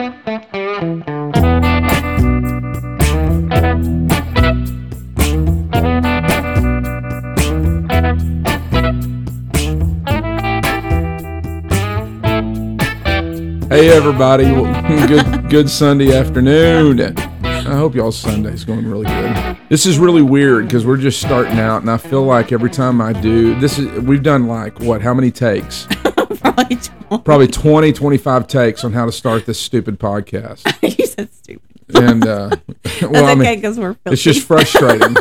Hey everybody, good good Sunday afternoon. I hope y'all's Sunday's going really good. This is really weird because we're just starting out, and I feel like every time I do this is we've done like what? How many takes? Don't. Probably 20, 25 takes on how to start this stupid podcast. you said stupid. And uh, That's well, I mean, okay because we're filthy. it's just frustrating.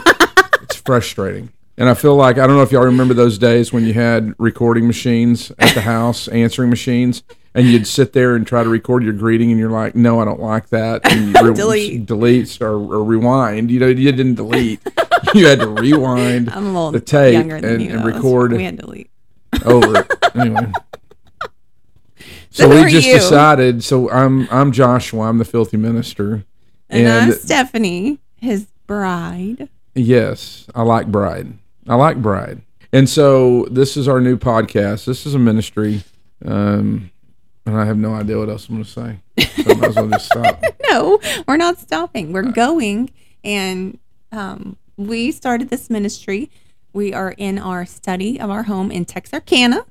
it's frustrating. And I feel like I don't know if y'all remember those days when you had recording machines at the house, answering machines, and you'd sit there and try to record your greeting, and you're like, "No, I don't like that." And you re- Delete. delete, or, or rewind. You know, you didn't delete. you had to rewind I'm a little the tape and, and. Record We had to leave. over it. Anyway. So we just you? decided. So I'm I'm Joshua. I'm the filthy minister, And, I'm Stephanie, his bride. Yes, I like Bride. I like Bride. And so this is our new podcast. This is a ministry. Um, and I have no idea what else I'm going to say. So I might as well just stop. No, we're not stopping. We're going. And um, we started this ministry. We are in our study of our home in Texarkana,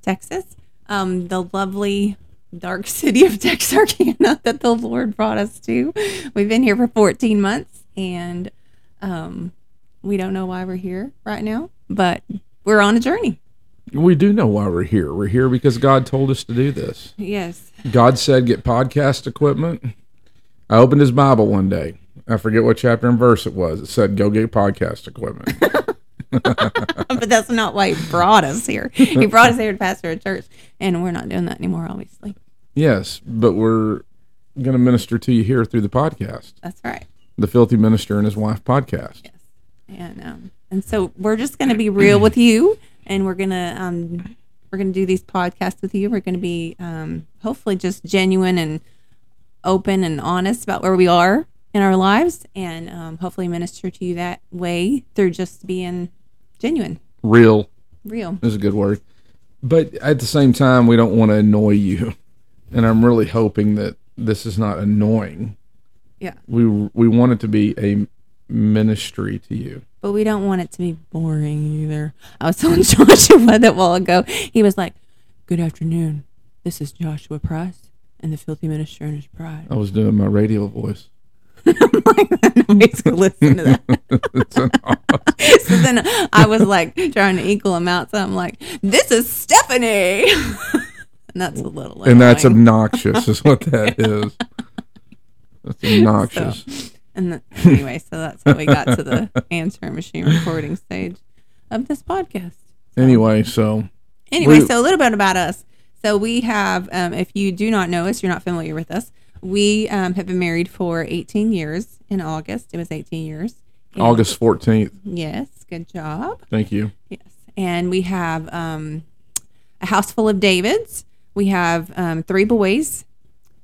Texas, um, the lovely dark city of Texarkana that the Lord brought us to. We've been here for 14 months and um, we don't know why we're here right now, but we're on a journey. We do know why we're here. We're here because God told us to do this. Yes. God said, get podcast equipment. I opened his Bible one day. I forget what chapter and verse it was. It said, go get podcast equipment. but that's not why he brought us here. He brought us here to pastor a church, and we're not doing that anymore, obviously. yes, but we're going to minister to you here through the podcast. That's right. The Filthy Minister and His Wife podcast. Yes. And um, and so we're just gonna be real with you, and we're gonna um, we're gonna do these podcasts with you. We're gonna be um, hopefully just genuine and open and honest about where we are in our lives, and um, hopefully minister to you that way through just being genuine, Real real. is a good word. But at the same time, we don't want to annoy you. And I'm really hoping that this is not annoying. Yeah. We we want it to be a ministry to you. but we don't want it to be boring either. I was telling Joshua that while ago. He was like, "Good afternoon. This is Joshua Price and the Filthy Minister and his bride." I was doing my radio voice. Nobody's gonna listen to that. So then I was like trying to equal them out. So I'm like, "This is Stephanie," and that's a little. and that's obnoxious, is what that is. That's obnoxious. And the, anyway, so that's how we got to the answering machine recording stage of this podcast. Anyway, so Anyway, We- so a little bit about us. So we have, um, if you do not know us, you're not familiar with us. We um, have been married for 18 years. In August, it was 18 years. And- August 14th. Yes, good job. Thank you. Yes, and we have um, a house full of Davids. We have um, three boys: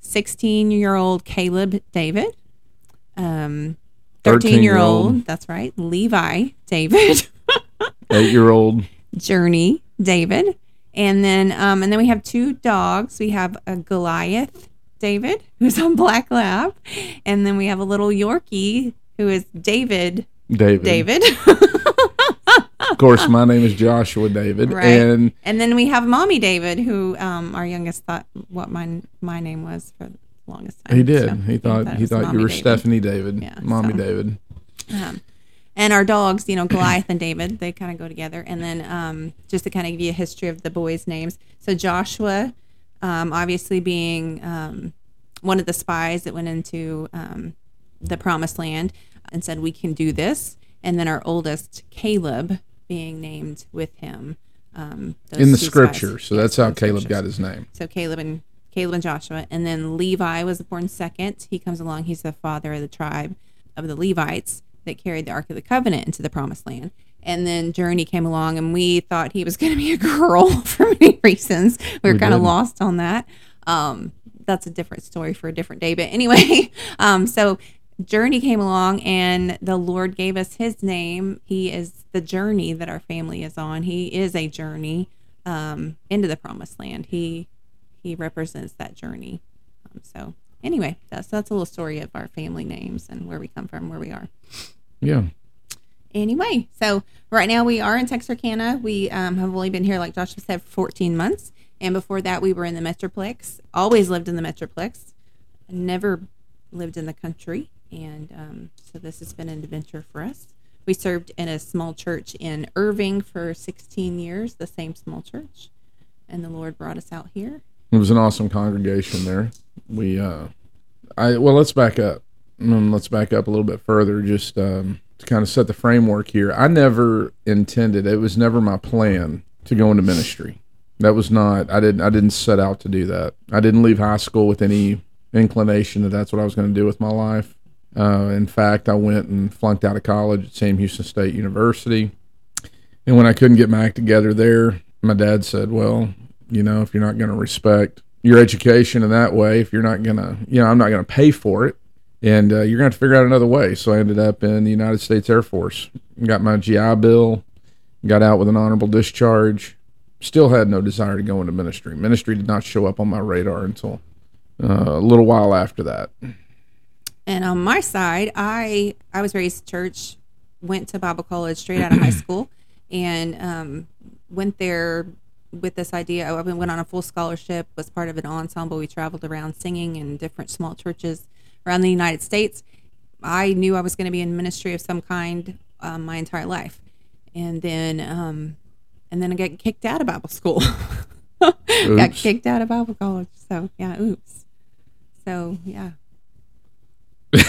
16 year old Caleb David, um, 13 year 13-year-old. old. That's right, Levi David. Eight year old. Journey David, and then um, and then we have two dogs. We have a Goliath David, who's on black lab, and then we have a little Yorkie who is David David. David. Of course, my name is Joshua David. Right. And and then we have Mommy David, who um, our youngest thought what my my name was for the longest time. he did. So he thought he thought you were David. Stephanie David. Yeah, Mommy so- David. Um, and our dogs, you know, Goliath and David, they kind of go together. And then um, just to kind of give you a history of the boys' names. So Joshua, um, obviously being um, one of the spies that went into um, the promised land and said, We can do this. And then our oldest, Caleb, being named with him. Um, those In the two spies. scripture. So that's how Caleb scriptures. got his name. So Caleb and Caleb and Joshua, and then Levi was born second. He comes along. He's the father of the tribe of the Levites that carried the Ark of the Covenant into the Promised Land. And then Journey came along, and we thought he was going to be a girl for many reasons. We were We kind of lost on that. Um, that's a different story for a different day. But anyway, um, so Journey came along, and the Lord gave us his name. He is the journey that our family is on. He is a journey um, into the Promised Land. He he represents that journey. Um, so anyway, that's that's a little story of our family names and where we come from, where we are. Yeah. Anyway, so right now we are in Texarkana. We um, have only been here, like Joshua said, 14 months. And before that, we were in the Metroplex. Always lived in the Metroplex. Never lived in the country. And um, so this has been an adventure for us. We served in a small church in Irving for 16 years, the same small church. And the Lord brought us out here. It was an awesome congregation there. We, uh, I well, let's back up. Mm, let's back up a little bit further, just um, to kind of set the framework here. I never intended; it was never my plan to go into ministry. That was not. I didn't. I didn't set out to do that. I didn't leave high school with any inclination that that's what I was going to do with my life. Uh, in fact, I went and flunked out of college at Sam Houston State University. And when I couldn't get my act together there, my dad said, "Well, you know, if you're not going to respect your education in that way, if you're not going to, you know, I'm not going to pay for it, and uh, you're going to have to figure out another way." So I ended up in the United States Air Force, got my GI Bill, got out with an honorable discharge. Still had no desire to go into ministry. Ministry did not show up on my radar until uh, a little while after that. And on my side, I I was raised church, went to Bible college straight out of high school, and um, went there with this idea. I went on a full scholarship, was part of an ensemble. We traveled around singing in different small churches around the United States. I knew I was going to be in ministry of some kind um, my entire life, and then um, and then I got kicked out of Bible school. got kicked out of Bible college. So yeah, oops. So yeah, and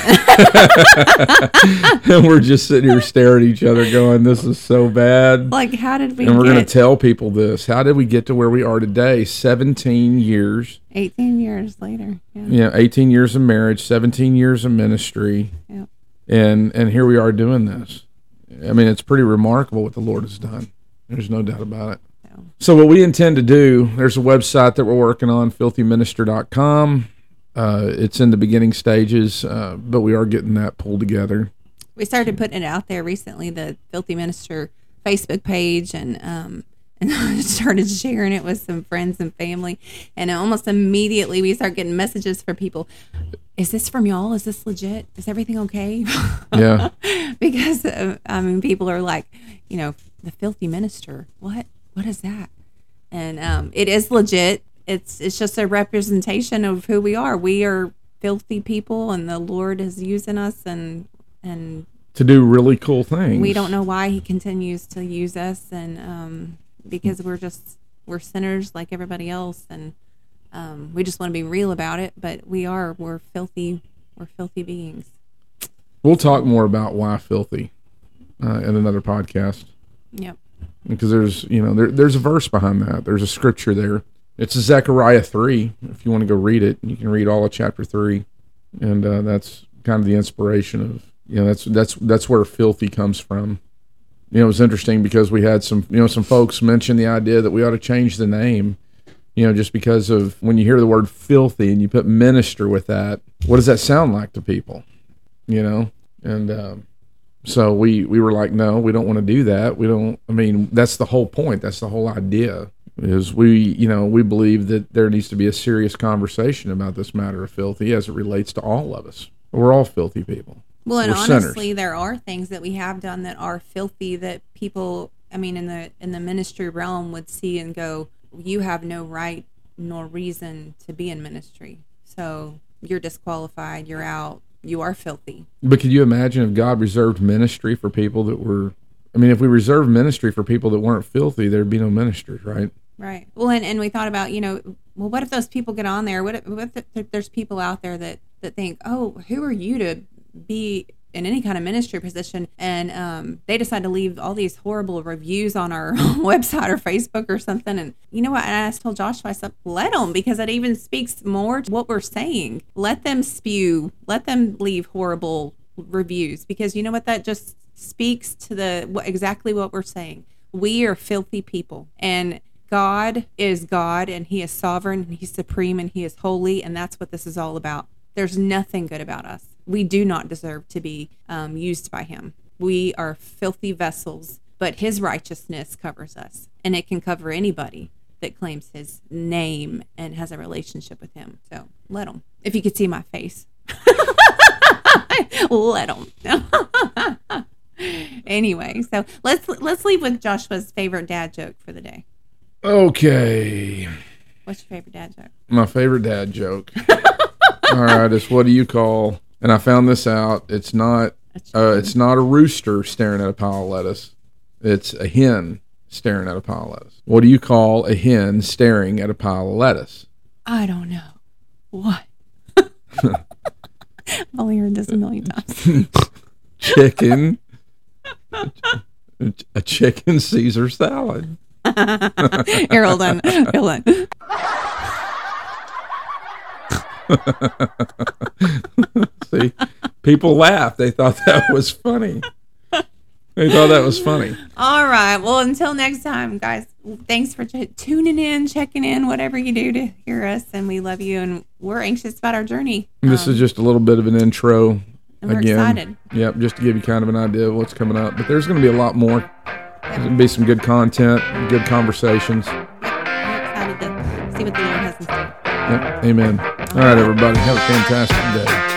we're just sitting here staring at each other going this is so bad. Like how did we and we're get going to tell people this. How did we get to where we are today? 17 years. 18 years later yeah, yeah 18 years of marriage 17 years of ministry. Yeah. and and here we are doing this. I mean it's pretty remarkable what the lord has done. There's no doubt about it. So, so what we intend to do there's a website that we're working on filthyminister.com uh, it's in the beginning stages, uh, but we are getting that pulled together. we started putting it out there recently the filthy minister facebook page and um and I started sharing it with some friends and family and almost immediately we start getting messages from people is this from y'all is this legit is everything okay Yeah. because uh, I mean, people are like, you know, the filthy minister. What? What is that? And um, it is legit. It's it's just a representation of who we are. We are filthy people, and the Lord is using us, and and to do really cool things. we don't know why He continues to use us, and um, because we're just we're sinners like everybody else, and um, we just want to be real about it. But we are we're filthy we're filthy beings. We'll talk more about why filthy uh, in another podcast Yep. because there's you know there, there's a verse behind that. There's a scripture there. It's Zechariah three. If you want to go read it, you can read all of chapter three, and uh, that's kind of the inspiration of you know that's that's that's where filthy comes from. You know, it was interesting because we had some you know some folks mention the idea that we ought to change the name. You know, just because of when you hear the word filthy and you put minister with that, what does that sound like to people? You know, and um, so we we were like, no, we don't want to do that. We don't. I mean, that's the whole point. That's the whole idea. Is we you know we believe that there needs to be a serious conversation about this matter of filthy as it relates to all of us. We're all filthy people. Well, and We're sinners. honestly, there are things that we have done that are filthy that people, I mean, in the in the ministry realm, would see and go, "You have no right nor reason to be in ministry. So you're disqualified. You're out. You are filthy." But could you imagine if God reserved ministry for people that were? I mean, if we reserved ministry for people that weren't filthy, there'd be no ministers, right? Right. Well, and, and we thought about, you know, well, what if those people get on there? What if, what if there's people out there that, that think, oh, who are you to be in any kind of ministry position? And um, they decide to leave all these horrible reviews on our website or Facebook or something. And you know what? And I told Joshua, I said, let them, because it even speaks more to what we're saying. Let them spew, let them leave horrible reviews, because you know what? That just speaks to the what, exactly what we're saying. We are filthy people. And God is God and He is sovereign and He's supreme and He is holy, and that's what this is all about. There's nothing good about us. We do not deserve to be um, used by Him. We are filthy vessels, but His righteousness covers us, and it can cover anybody that claims His name and has a relationship with Him. So let Him. if you could see my face. Let Him. anyway, so let's let's leave with Joshua's favorite dad joke for the day. Okay. What's your favorite dad joke? My favorite dad joke. All right, it's what do you call? And I found this out. It's not. Uh, it's not a rooster staring at a pile of lettuce. It's a hen staring at a pile of lettuce. What do you call a hen staring at a pile of lettuce? I don't know. What? I've only heard this a million times. Chicken. a chicken Caesar salad. Here, hold on. Hold on. See, people laughed. They thought that was funny. They thought that was funny. All right. Well, until next time, guys, thanks for t- tuning in, checking in, whatever you do to hear us. And we love you. And we're anxious about our journey. This is just a little bit of an intro. Um, And we're again. excited. Yep, just to give you kind of an idea of what's coming up. But there's going to be a lot more. To be some good content, good conversations. We're excited to see what the Lord has in store. Yep, amen. All right, everybody, have a fantastic day.